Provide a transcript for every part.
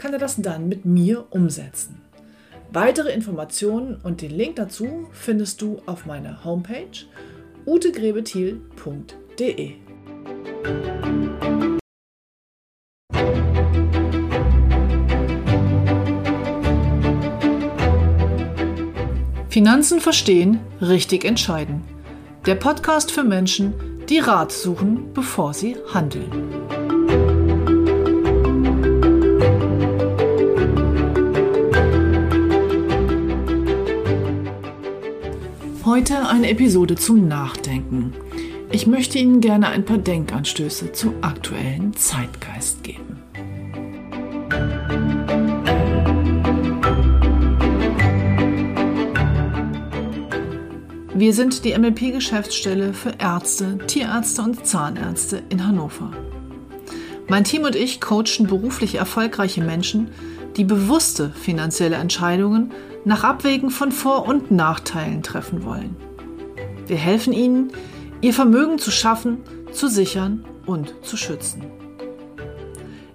kann er das dann mit mir umsetzen. Weitere Informationen und den Link dazu findest du auf meiner Homepage utegrebethiel.de. Finanzen verstehen, richtig entscheiden. Der Podcast für Menschen, die Rat suchen, bevor sie handeln. Heute eine Episode zum Nachdenken. Ich möchte Ihnen gerne ein paar Denkanstöße zum aktuellen Zeitgeist geben. Wir sind die MLP-Geschäftsstelle für Ärzte, Tierärzte und Zahnärzte in Hannover. Mein Team und ich coachen beruflich erfolgreiche Menschen, die bewusste finanzielle Entscheidungen nach Abwägen von Vor- und Nachteilen treffen wollen. Wir helfen ihnen, ihr Vermögen zu schaffen, zu sichern und zu schützen.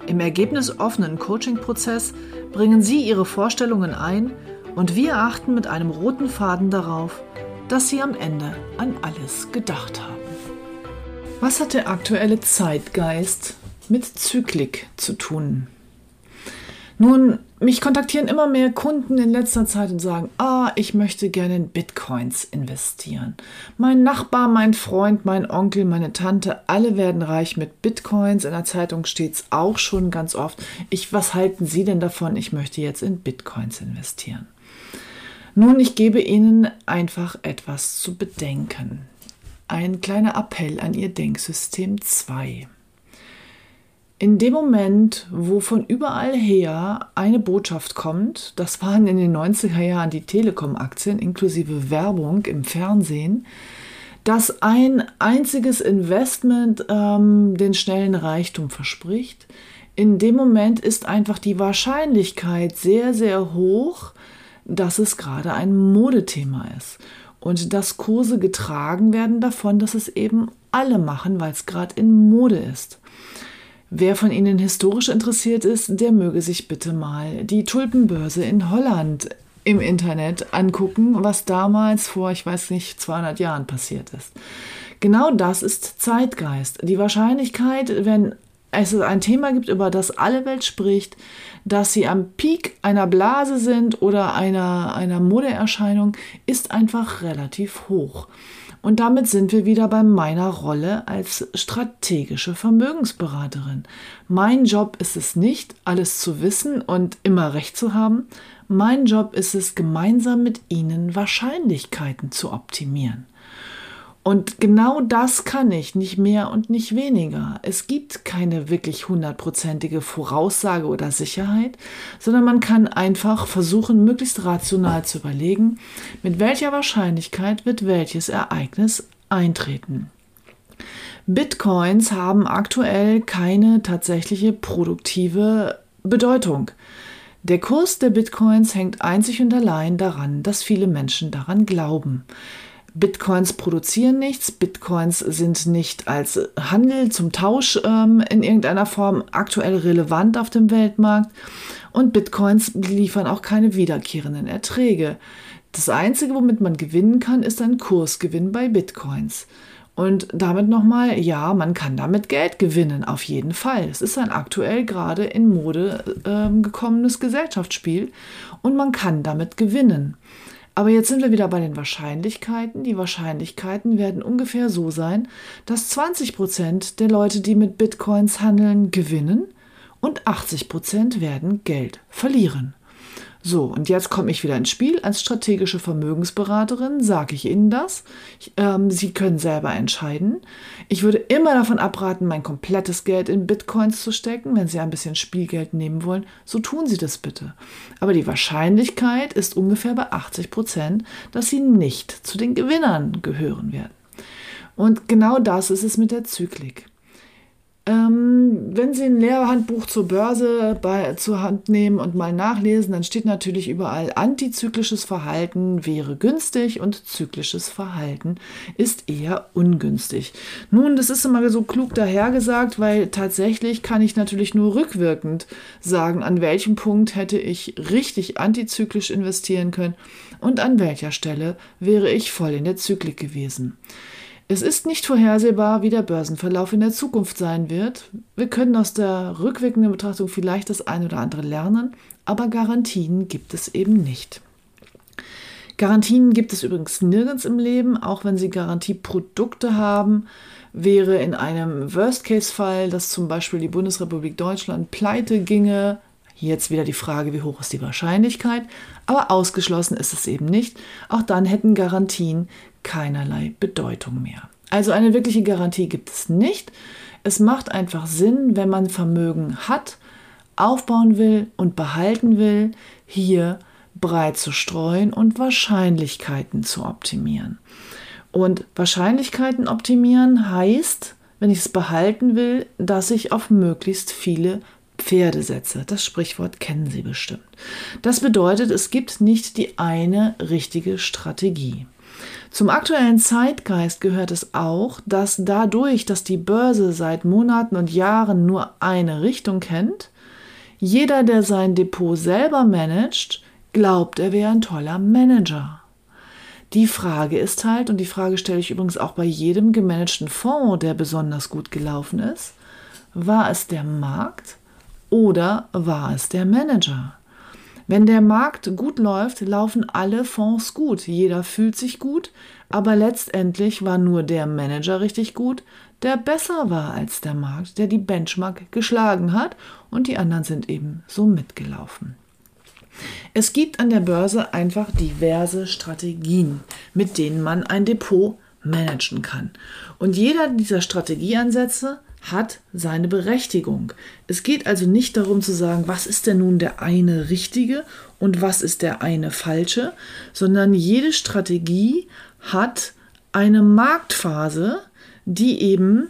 Im ergebnisoffenen Coaching-Prozess bringen Sie Ihre Vorstellungen ein und wir achten mit einem roten Faden darauf, dass Sie am Ende an alles gedacht haben. Was hat der aktuelle Zeitgeist mit Zyklik zu tun? Nun, mich kontaktieren immer mehr Kunden in letzter Zeit und sagen, ah, ich möchte gerne in Bitcoins investieren. Mein Nachbar, mein Freund, mein Onkel, meine Tante, alle werden reich mit Bitcoins. In der Zeitung steht es auch schon ganz oft. Ich, was halten Sie denn davon? Ich möchte jetzt in Bitcoins investieren. Nun, ich gebe Ihnen einfach etwas zu bedenken. Ein kleiner Appell an Ihr Denksystem 2 in dem Moment, wo von überall her eine Botschaft kommt, das waren in den 90er Jahren die Telekom-Aktien inklusive Werbung im Fernsehen, dass ein einziges Investment ähm, den schnellen Reichtum verspricht, in dem Moment ist einfach die Wahrscheinlichkeit sehr, sehr hoch, dass es gerade ein Modethema ist und dass Kurse getragen werden davon, dass es eben alle machen, weil es gerade in Mode ist. Wer von Ihnen historisch interessiert ist, der möge sich bitte mal die Tulpenbörse in Holland im Internet angucken, was damals vor, ich weiß nicht, 200 Jahren passiert ist. Genau das ist Zeitgeist. Die Wahrscheinlichkeit, wenn es ein Thema gibt, über das alle Welt spricht, dass sie am Peak einer Blase sind oder einer, einer Modeerscheinung, ist einfach relativ hoch. Und damit sind wir wieder bei meiner Rolle als strategische Vermögensberaterin. Mein Job ist es nicht, alles zu wissen und immer recht zu haben. Mein Job ist es, gemeinsam mit Ihnen Wahrscheinlichkeiten zu optimieren. Und genau das kann ich, nicht mehr und nicht weniger. Es gibt keine wirklich hundertprozentige Voraussage oder Sicherheit, sondern man kann einfach versuchen, möglichst rational zu überlegen, mit welcher Wahrscheinlichkeit wird welches Ereignis eintreten. Bitcoins haben aktuell keine tatsächliche produktive Bedeutung. Der Kurs der Bitcoins hängt einzig und allein daran, dass viele Menschen daran glauben. Bitcoins produzieren nichts, Bitcoins sind nicht als Handel zum Tausch ähm, in irgendeiner Form aktuell relevant auf dem Weltmarkt und Bitcoins liefern auch keine wiederkehrenden Erträge. Das Einzige, womit man gewinnen kann, ist ein Kursgewinn bei Bitcoins. Und damit nochmal, ja, man kann damit Geld gewinnen, auf jeden Fall. Es ist ein aktuell gerade in Mode äh, gekommenes Gesellschaftsspiel und man kann damit gewinnen. Aber jetzt sind wir wieder bei den Wahrscheinlichkeiten. Die Wahrscheinlichkeiten werden ungefähr so sein, dass 20 Prozent der Leute, die mit Bitcoins handeln, gewinnen und 80 Prozent werden Geld verlieren. So, und jetzt komme ich wieder ins Spiel. Als strategische Vermögensberaterin sage ich Ihnen das. Ich, ähm, Sie können selber entscheiden. Ich würde immer davon abraten, mein komplettes Geld in Bitcoins zu stecken. Wenn Sie ein bisschen Spielgeld nehmen wollen, so tun Sie das bitte. Aber die Wahrscheinlichkeit ist ungefähr bei 80 Prozent, dass Sie nicht zu den Gewinnern gehören werden. Und genau das ist es mit der Zyklik. Ähm, wenn Sie ein Lehrhandbuch zur Börse bei, zur Hand nehmen und mal nachlesen, dann steht natürlich überall, antizyklisches Verhalten wäre günstig und zyklisches Verhalten ist eher ungünstig. Nun, das ist immer so klug dahergesagt, weil tatsächlich kann ich natürlich nur rückwirkend sagen, an welchem Punkt hätte ich richtig antizyklisch investieren können und an welcher Stelle wäre ich voll in der Zyklik gewesen. Es ist nicht vorhersehbar, wie der Börsenverlauf in der Zukunft sein wird. Wir können aus der rückwirkenden Betrachtung vielleicht das eine oder andere lernen, aber Garantien gibt es eben nicht. Garantien gibt es übrigens nirgends im Leben, auch wenn Sie Garantieprodukte haben, wäre in einem Worst-Case-Fall, dass zum Beispiel die Bundesrepublik Deutschland pleite ginge, hier jetzt wieder die Frage, wie hoch ist die Wahrscheinlichkeit, aber ausgeschlossen ist es eben nicht. Auch dann hätten Garantien keinerlei Bedeutung mehr. Also eine wirkliche Garantie gibt es nicht. Es macht einfach Sinn, wenn man Vermögen hat, aufbauen will und behalten will, hier breit zu streuen und Wahrscheinlichkeiten zu optimieren. Und Wahrscheinlichkeiten optimieren heißt, wenn ich es behalten will, dass ich auf möglichst viele Pferde setze. Das Sprichwort kennen Sie bestimmt. Das bedeutet, es gibt nicht die eine richtige Strategie. Zum aktuellen Zeitgeist gehört es auch, dass dadurch, dass die Börse seit Monaten und Jahren nur eine Richtung kennt, jeder, der sein Depot selber managt, glaubt, er wäre ein toller Manager. Die Frage ist halt, und die Frage stelle ich übrigens auch bei jedem gemanagten Fonds, der besonders gut gelaufen ist, war es der Markt oder war es der Manager? Wenn der Markt gut läuft, laufen alle Fonds gut. Jeder fühlt sich gut, aber letztendlich war nur der Manager richtig gut, der besser war als der Markt, der die Benchmark geschlagen hat und die anderen sind eben so mitgelaufen. Es gibt an der Börse einfach diverse Strategien, mit denen man ein Depot managen kann. Und jeder dieser Strategieansätze hat seine Berechtigung. Es geht also nicht darum zu sagen, was ist denn nun der eine richtige und was ist der eine falsche, sondern jede Strategie hat eine Marktphase, die eben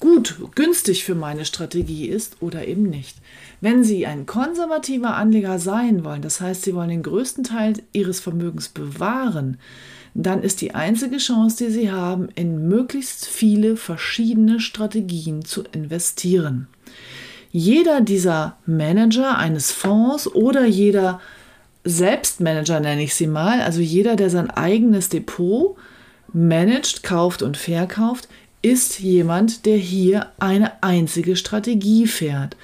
gut, günstig für meine Strategie ist oder eben nicht. Wenn Sie ein konservativer Anleger sein wollen, das heißt, Sie wollen den größten Teil Ihres Vermögens bewahren, dann ist die einzige Chance, die Sie haben, in möglichst viele verschiedene Strategien zu investieren. Jeder dieser Manager eines Fonds oder jeder Selbstmanager nenne ich sie mal, also jeder, der sein eigenes Depot managt, kauft und verkauft, ist jemand, der hier eine einzige Strategie fährt.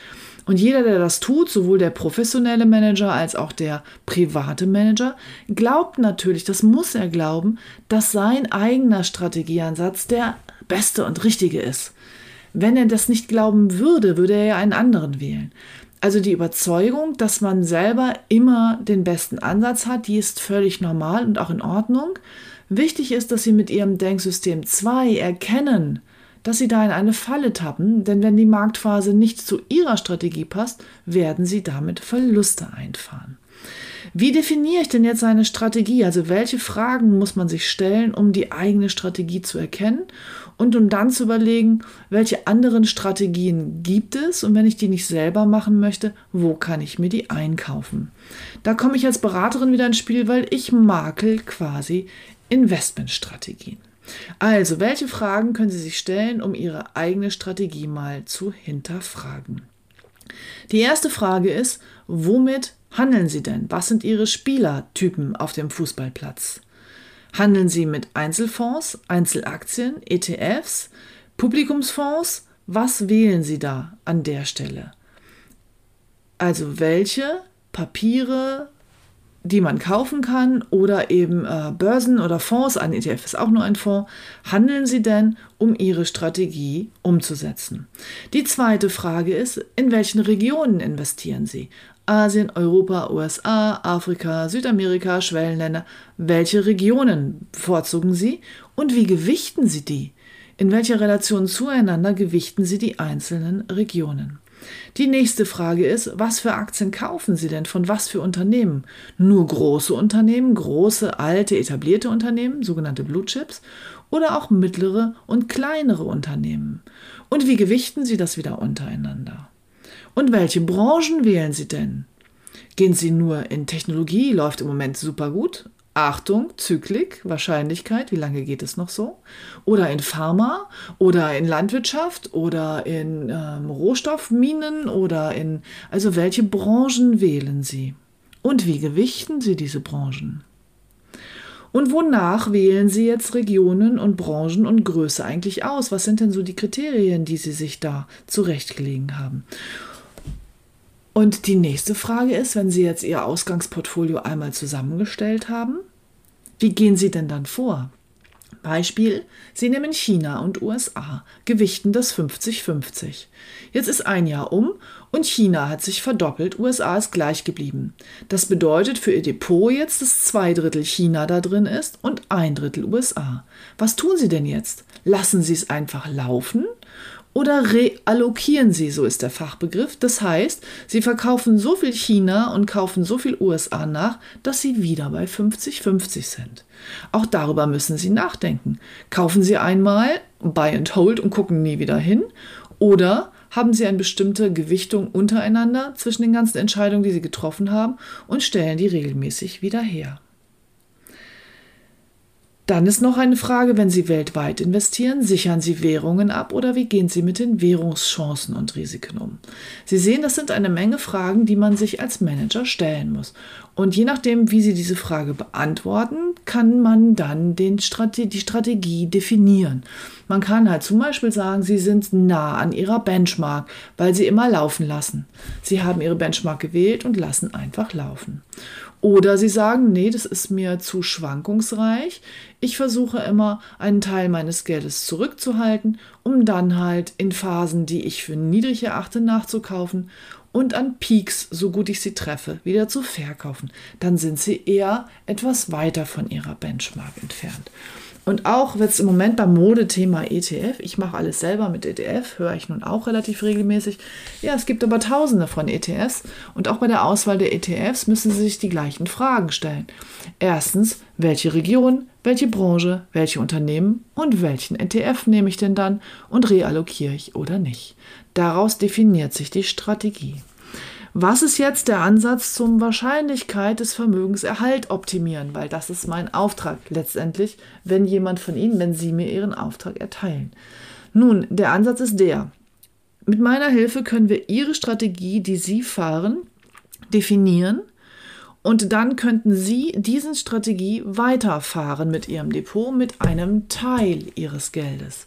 Und jeder, der das tut, sowohl der professionelle Manager als auch der private Manager, glaubt natürlich, das muss er glauben, dass sein eigener Strategieansatz der beste und richtige ist. Wenn er das nicht glauben würde, würde er ja einen anderen wählen. Also die Überzeugung, dass man selber immer den besten Ansatz hat, die ist völlig normal und auch in Ordnung. Wichtig ist, dass Sie mit Ihrem Denksystem 2 erkennen, dass Sie da in eine Falle tappen, denn wenn die Marktphase nicht zu Ihrer Strategie passt, werden Sie damit Verluste einfahren. Wie definiere ich denn jetzt eine Strategie? Also welche Fragen muss man sich stellen, um die eigene Strategie zu erkennen und um dann zu überlegen, welche anderen Strategien gibt es und wenn ich die nicht selber machen möchte, wo kann ich mir die einkaufen? Da komme ich als Beraterin wieder ins Spiel, weil ich makel quasi Investmentstrategien. Also, welche Fragen können Sie sich stellen, um Ihre eigene Strategie mal zu hinterfragen? Die erste Frage ist, womit handeln Sie denn? Was sind Ihre Spielertypen auf dem Fußballplatz? Handeln Sie mit Einzelfonds, Einzelaktien, ETFs, Publikumsfonds? Was wählen Sie da an der Stelle? Also welche Papiere, die man kaufen kann oder eben äh, Börsen oder Fonds, ein ETF ist auch nur ein Fonds, handeln Sie denn, um Ihre Strategie umzusetzen? Die zweite Frage ist, in welchen Regionen investieren Sie? Asien, Europa, USA, Afrika, Südamerika, Schwellenländer. Welche Regionen bevorzugen Sie und wie gewichten Sie die? In welcher Relation zueinander gewichten Sie die einzelnen Regionen? Die nächste Frage ist, was für Aktien kaufen Sie denn von was für Unternehmen? Nur große Unternehmen, große, alte, etablierte Unternehmen, sogenannte Blue Chips, oder auch mittlere und kleinere Unternehmen? Und wie gewichten Sie das wieder untereinander? Und welche Branchen wählen Sie denn? Gehen Sie nur in Technologie, läuft im Moment super gut, Achtung, Zyklik, Wahrscheinlichkeit, wie lange geht es noch so? Oder in Pharma oder in Landwirtschaft oder in ähm, Rohstoffminen oder in, also welche Branchen wählen Sie? Und wie gewichten Sie diese Branchen? Und wonach wählen Sie jetzt Regionen und Branchen und Größe eigentlich aus? Was sind denn so die Kriterien, die Sie sich da zurechtgelegen haben? Und die nächste Frage ist, wenn Sie jetzt Ihr Ausgangsportfolio einmal zusammengestellt haben, wie gehen Sie denn dann vor? Beispiel, Sie nehmen China und USA, gewichten das 50-50. Jetzt ist ein Jahr um und China hat sich verdoppelt, USA ist gleich geblieben. Das bedeutet für Ihr Depot jetzt, dass zwei Drittel China da drin ist und ein Drittel USA. Was tun Sie denn jetzt? Lassen Sie es einfach laufen oder reallokieren sie, so ist der Fachbegriff. Das heißt, sie verkaufen so viel China und kaufen so viel USA nach, dass sie wieder bei 50-50 sind. Auch darüber müssen sie nachdenken. Kaufen sie einmal, buy and hold und gucken nie wieder hin oder haben sie eine bestimmte Gewichtung untereinander zwischen den ganzen Entscheidungen, die sie getroffen haben und stellen die regelmäßig wieder her. Dann ist noch eine Frage, wenn Sie weltweit investieren, sichern Sie Währungen ab oder wie gehen Sie mit den Währungschancen und Risiken um? Sie sehen, das sind eine Menge Fragen, die man sich als Manager stellen muss. Und je nachdem, wie Sie diese Frage beantworten, kann man dann Strate die Strategie definieren. Man kann halt zum Beispiel sagen, Sie sind nah an Ihrer Benchmark, weil Sie immer laufen lassen. Sie haben Ihre Benchmark gewählt und lassen einfach laufen. Oder sie sagen, nee, das ist mir zu schwankungsreich. Ich versuche immer, einen Teil meines Geldes zurückzuhalten, um dann halt in Phasen, die ich für niedrig erachte, nachzukaufen und an Peaks, so gut ich sie treffe, wieder zu verkaufen. Dann sind sie eher etwas weiter von ihrer Benchmark entfernt. Und auch wird es im Moment beim Modethema ETF, ich mache alles selber mit ETF, höre ich nun auch relativ regelmäßig. Ja, es gibt aber tausende von ETFs und auch bei der Auswahl der ETFs müssen Sie sich die gleichen Fragen stellen. Erstens, welche Region, welche Branche, welche Unternehmen und welchen ETF nehme ich denn dann und reallokiere ich oder nicht. Daraus definiert sich die Strategie. Was ist jetzt der Ansatz zum Wahrscheinlichkeit des Vermögenserhalt optimieren? Weil das ist mein Auftrag letztendlich, wenn jemand von Ihnen, wenn Sie mir Ihren Auftrag erteilen. Nun, der Ansatz ist der. Mit meiner Hilfe können wir Ihre Strategie, die Sie fahren, definieren und dann könnten Sie diesen Strategie weiterfahren mit Ihrem Depot mit einem Teil Ihres Geldes.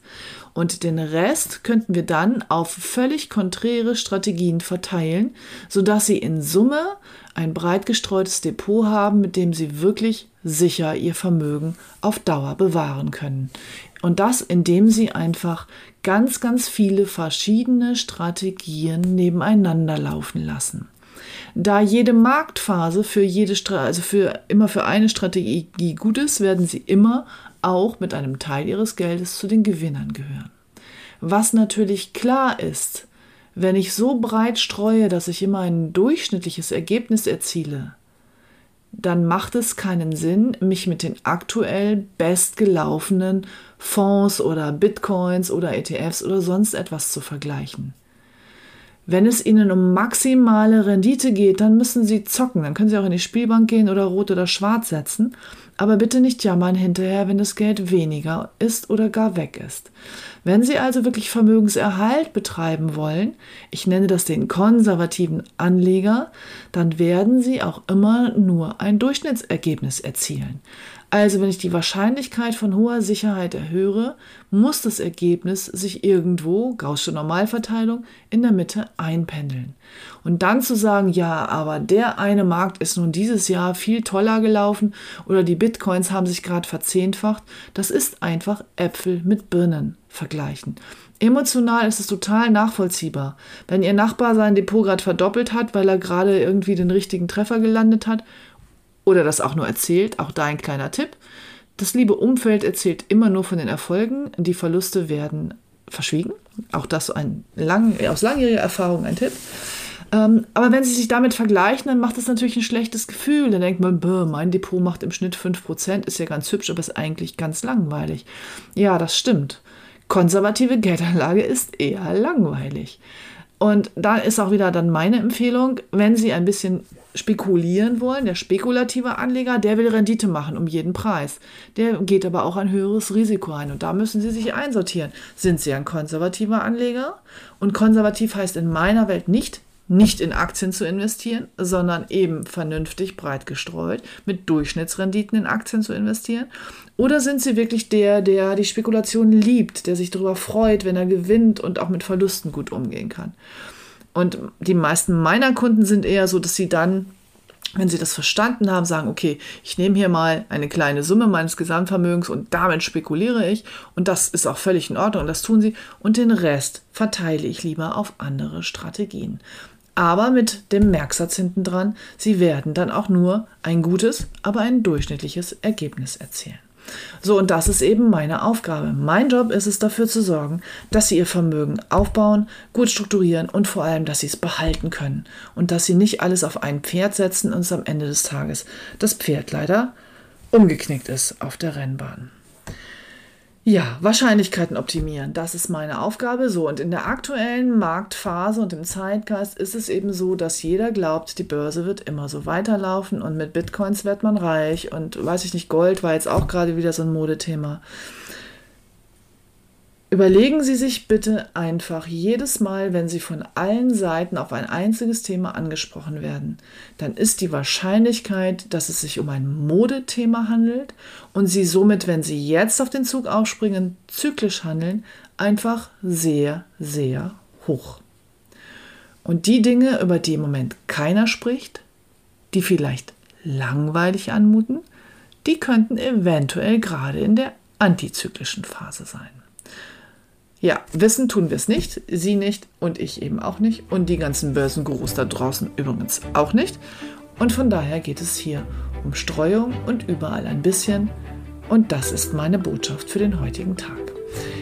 Und den Rest könnten wir dann auf völlig konträre Strategien verteilen, sodass Sie in Summe ein breit gestreutes Depot haben, mit dem Sie wirklich sicher Ihr Vermögen auf Dauer bewahren können. Und das, indem Sie einfach ganz, ganz viele verschiedene Strategien nebeneinander laufen lassen. Da jede Marktphase für jede also für immer für eine Strategie gut ist, werden sie immer auch mit einem Teil ihres Geldes zu den Gewinnern gehören. Was natürlich klar ist, wenn ich so breit streue, dass ich immer ein durchschnittliches Ergebnis erziele, dann macht es keinen Sinn, mich mit den aktuell bestgelaufenen Fonds oder Bitcoins oder ETFs oder sonst etwas zu vergleichen. Wenn es Ihnen um maximale Rendite geht, dann müssen Sie zocken. Dann können Sie auch in die Spielbank gehen oder rot oder schwarz setzen. Aber bitte nicht jammern hinterher, wenn das Geld weniger ist oder gar weg ist. Wenn Sie also wirklich Vermögenserhalt betreiben wollen, ich nenne das den konservativen Anleger, dann werden Sie auch immer nur ein Durchschnittsergebnis erzielen. Also wenn ich die Wahrscheinlichkeit von hoher Sicherheit erhöhe, muss das Ergebnis sich irgendwo, Gaußsche Normalverteilung, in der Mitte einpendeln. Und dann zu sagen, ja, aber der eine Markt ist nun dieses Jahr viel toller gelaufen oder die Bitcoins haben sich gerade verzehnfacht, das ist einfach Äpfel mit Birnen vergleichen. Emotional ist es total nachvollziehbar. Wenn Ihr Nachbar sein Depot gerade verdoppelt hat, weil er gerade irgendwie den richtigen Treffer gelandet hat oder das auch nur erzählt, auch da ein kleiner Tipp. Das liebe Umfeld erzählt immer nur von den Erfolgen, die Verluste werden verschwiegen. Auch das ein lang, aus langjähriger Erfahrung ein Tipp. Ähm, aber wenn Sie sich damit vergleichen, dann macht das natürlich ein schlechtes Gefühl. Dann denkt man, mein Depot macht im Schnitt 5%, ist ja ganz hübsch, aber ist eigentlich ganz langweilig. Ja, das stimmt. Konservative Geldanlage ist eher langweilig. Und da ist auch wieder dann meine Empfehlung, wenn Sie ein bisschen spekulieren wollen, der spekulative Anleger, der will Rendite machen um jeden Preis. Der geht aber auch ein höheres Risiko ein und da müssen Sie sich einsortieren. Sind Sie ein konservativer Anleger? Und konservativ heißt in meiner Welt nicht, nicht in Aktien zu investieren, sondern eben vernünftig breit gestreut mit Durchschnittsrenditen in Aktien zu investieren? Oder sind Sie wirklich der, der die Spekulation liebt, der sich darüber freut, wenn er gewinnt und auch mit Verlusten gut umgehen kann? Und die meisten meiner Kunden sind eher so, dass sie dann wenn sie das verstanden haben, sagen, okay, ich nehme hier mal eine kleine Summe meines Gesamtvermögens und damit spekuliere ich und das ist auch völlig in Ordnung und das tun sie und den Rest verteile ich lieber auf andere Strategien aber mit dem Merksatz hinten dran, sie werden dann auch nur ein gutes, aber ein durchschnittliches Ergebnis erzielen. So, und das ist eben meine Aufgabe. Mein Job ist es dafür zu sorgen, dass sie ihr Vermögen aufbauen, gut strukturieren und vor allem, dass sie es behalten können und dass sie nicht alles auf ein Pferd setzen und es am Ende des Tages das Pferd leider umgeknickt ist auf der Rennbahn. Ja, Wahrscheinlichkeiten optimieren, das ist meine Aufgabe. So, und in der aktuellen Marktphase und im Zeitgeist ist es eben so, dass jeder glaubt, die Börse wird immer so weiterlaufen und mit Bitcoins wird man reich und weiß ich nicht, Gold war jetzt auch gerade wieder so ein Modethema. Überlegen Sie sich bitte einfach jedes Mal, wenn Sie von allen Seiten auf ein einziges Thema angesprochen werden, dann ist die Wahrscheinlichkeit, dass es sich um ein Modethema handelt und Sie somit, wenn Sie jetzt auf den Zug aufspringen, zyklisch handeln, einfach sehr, sehr hoch. Und die Dinge, über die im Moment keiner spricht, die vielleicht langweilig anmuten, die könnten eventuell gerade in der antizyklischen Phase sein. Ja, wissen tun wir es nicht, Sie nicht und ich eben auch nicht und die ganzen Börsengurus da draußen übrigens auch nicht. Und von daher geht es hier um Streuung und überall ein bisschen. Und das ist meine Botschaft für den heutigen Tag.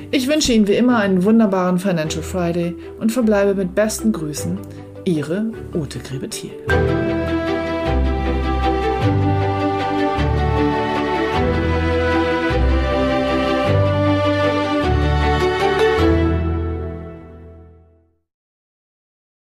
Ich wünsche Ihnen wie immer einen wunderbaren Financial Friday und verbleibe mit besten Grüßen. Ihre Ute Grebethiel.